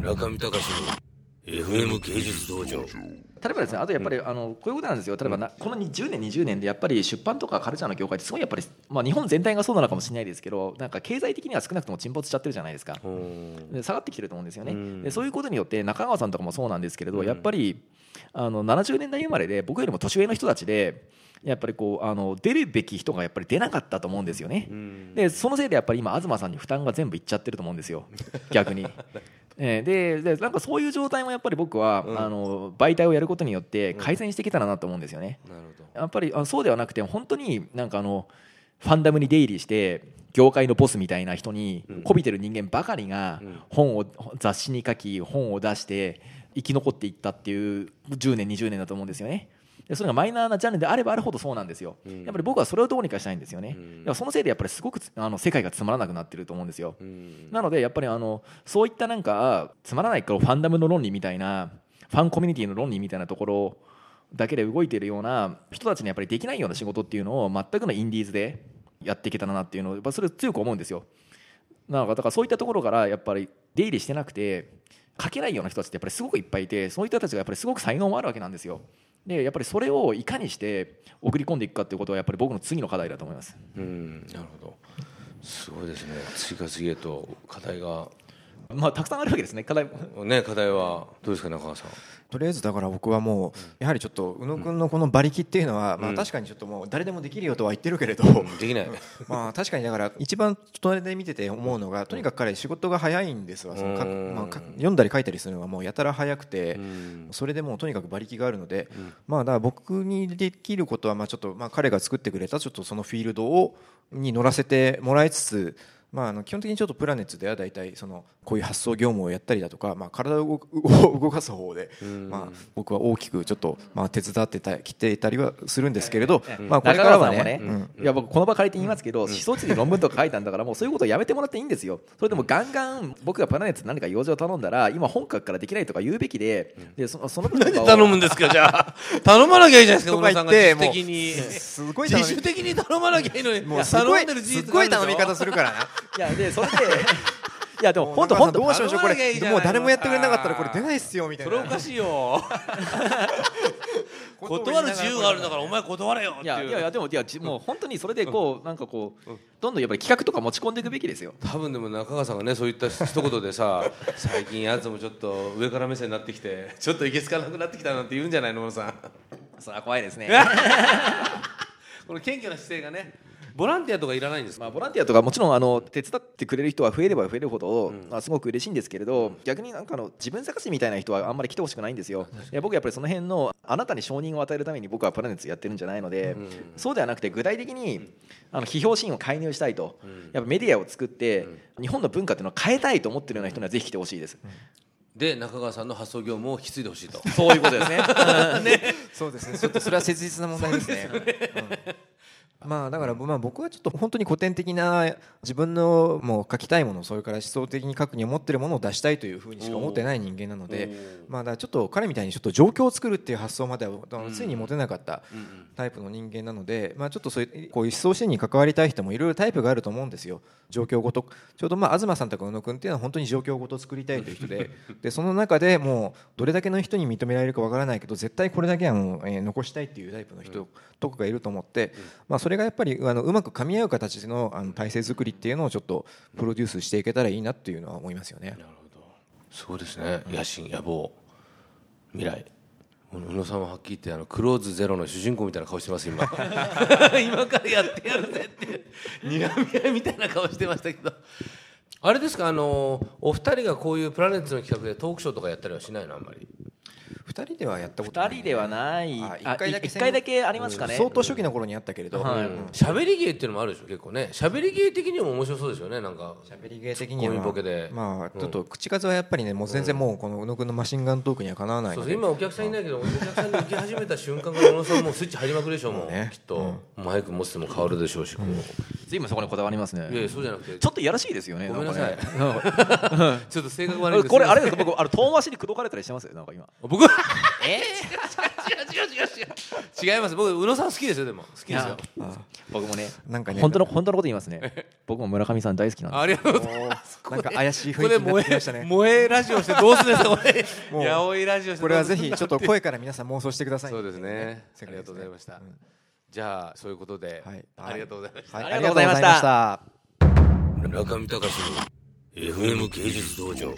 中見隆の FM 芸術道場。例えばですねあとやっぱり、あのこういうことなんですよ。例えばな、この10年20年でやっぱり出版とかカルチャーの業界ってすごいやっぱり、まあ、日本全体がそうなのかもしれないですけどなんか経済的には少なくとも沈没しちゃってるじゃないですか。で下がってきてると思うんですよね。でそういうことによって中川さんとかもそうなんですけれどやっぱりあの70年代生まれで僕よりも年上の人たちでやっぱりこうあの出るべき人がやっぱり出なかったと思うんですよね。でそのせいでやっぱり今東さんに負担が全部いっちゃってると思うんですよ。逆に。えーででなんかそういう状態もやっぱり僕は、あの媒体をやることによって改善してきたらなと思うんですよね。なるほど。やっぱりあそうではなくて本当になんかあのファンダムに出入りして業界のボスみたいな人にこびてる人間ばかりが本を雑誌に書き本を出して生き残っていったっていう10年20年だと思うんですよね。でそれがマイナーなジャンルであればあるほどそうなんですよ、やっぱり僕はそれをどうにかしたいんですよね、でもそのせいでやっぱりすごくつあの世界がつまらなくなってると思うんですよ、なのでやっぱりあのそういったなんかつまらないからファンダムの論理みたいなファンコミュニティの論理みたいなところだけで動いているような人たちにやっぱりできないような仕事っていうのを全くのインディーズでやっていけたらなっていうのをやっぱそれを強く思うんですよ。なんかだからそういったところからやっぱり出入りしてなくて書けないような人たちってやっぱりすごくいっぱいいてそういう人たちがやっぱりすごく才能もあるわけなんですよ。でやっぱりそれをいかにして送り込んでいくかっていうことはやっぱり僕の次の課題だと思います。うんなるほど。すごいですね。次から次へと課題がまあたくさんあるわけですね。課題ね課題はどうですか中川さん。とりあえずだから僕はもうやはりちょっと宇野君のこの馬力っていうのは、まあ確かにちょっともう誰でもできるよとは言ってるけれど、できない。まあ確かにだから一番隣で見てて思うのがとにかく彼仕事が早いんですわ。そのかまあか読んだり書いたりするのがもうやたら早くてそれでもうとにかく馬力があるのでまあだから僕にできることはまあちょっとまあ彼が作ってくれたちょっとそのフィールドをに乗らせてもらいつつまあ、あの基本的にちょっとプラネッツでは大体そのこういう発想業務をやったりだとか、まあ、体を動か す方で、まあ、僕は大きくちょっと、まあ、手伝ってたきていたりはするんですけれど、まあ、これからはね。いや僕この場借りて言いますけど、思想地に論文とか書いたんだからもうそういうことをやめてもらっていいんですよ。それでもガンガン僕がプラネッツ何か用事を頼んだら今本格からできないとか言うべきででそその分とかを頼むんですかじゃあ。頼まなきゃいいじゃないですか小野さんが言って自主的に。すごい自主的に頼まなきゃいいのに。もうすごい頼みがあるでしょ方するからな。いやでそれでいやでも本当本当どうしましょうこれ。もう誰もやってくれなかったらこれ出ないっすよみたいな。それおかしいよ。断る自由があるんだからお前断れよっていやいやでもいやじもう本当にそれでこうなんかこうどんどんやっぱり企画とか持ち込んでいくべきですよ。多分でも中川さんがねそういった一言でさ 最近やつもちょっと上から目線になってきてちょっといけつかなくなってきたなんて言うんじゃないのさん。それは怖いですね。この謙虚な姿勢がねボランティアとかいらないんですか？まあボランティアとかもちろんあの手伝ってくれる人は増えれば増えるほど、まあ、すごく嬉しいんですけれど逆になんかあの自分探しみたいな人はあんまり来てほしくないんですよ。いや僕やっぱりその辺のあなたに承認を与えるために僕はプラネッツやってるんじゃないので、そうではなくて具体的にあの批評シーンを介入したいと、やっぱメディアを作って、日本の文化っていうのを変えたいと思ってるような人にはぜひ来てほしいです、で中川さんの発想業務を引き継いでほしいと。そういうことですね。そうですね。ちょっとそれは切実な問題ですね。うんまあだからまあ僕はちょっと本当に古典的な自分のもう書きたいものそれから思想的に書くに思ってるものを出したいというふうにしか思ってない人間なのでまあだちょっと彼みたいにちょっと状況を作るっていう発想まではついに持てなかったタイプの人間なのでまあちょっとそういうこういう思想シーンに関わりたい人もいろいろタイプがあると思うんですよ。状況ごとちょうどまあ東さんとか宇野君っていうのは本当に状況ごと作りたいという人で でその中でもうどれだけの人に認められるかわからないけど絶対これだけはもう、えー残したいっていうタイプの人とかがいると思って、まあ、それがやっぱりあのうまく噛み合う形でのあの体制作りっていうのをちょっとプロデュースしていけたらいいなっていうのは思いますよね。そうですね。野心野望。未来宇野さんははっきり言ってあのクローズゼロの主人公みたいな顔してます今。今からやってやるぜって。睨み合いみたいな顔してましたけど。あれですかあのお二人がこういうプラネットの企画でトークショーとかやったりはしないのあんまり？二人ではやったことない2人ではない。一回だけ一回だけありますかね、相当初期の頃にあったけれど、はい。うん。喋り芸っていうのもあるでしょ結構ね。喋り芸的にも面白そうですよねなんか。喋り芸的にはボケで。まあちょっと口数はやっぱりねもう全然もうこの宇野君のマシンガントークにはかなわないそう今お客さんいないけどお客さんに受け始めた瞬間から宇野さんもうスイッチ入りまくるでしょもう。ね。きっと、マイク持つても変わるでしょうし、こう随分そこにこだわりますね。いやいやそうじゃなくて。ちょっといやらしいですよねごめんなさい。ちょっと性格悪いんです これあれですか僕あの遠回しに口説かれたりしてますよなんか今僕？え？違う違う違う違います。僕宇野さん好きですよでも。好きですよ。僕もねなんかね本当の本当のこと言いますね。僕も村上さん大好きなんでありがとうございます。なんか怪しい雰囲気になってきましたね。萌えラジオしてどうするんですか？これもう八百ラジオしてこれはぜひちょっと声から皆さん妄想してください。そうですね。ありがとうございました。うんじゃあそういうことではい。ありがとうございました。はい。ありがとうございました。中見隆の FM 芸術道場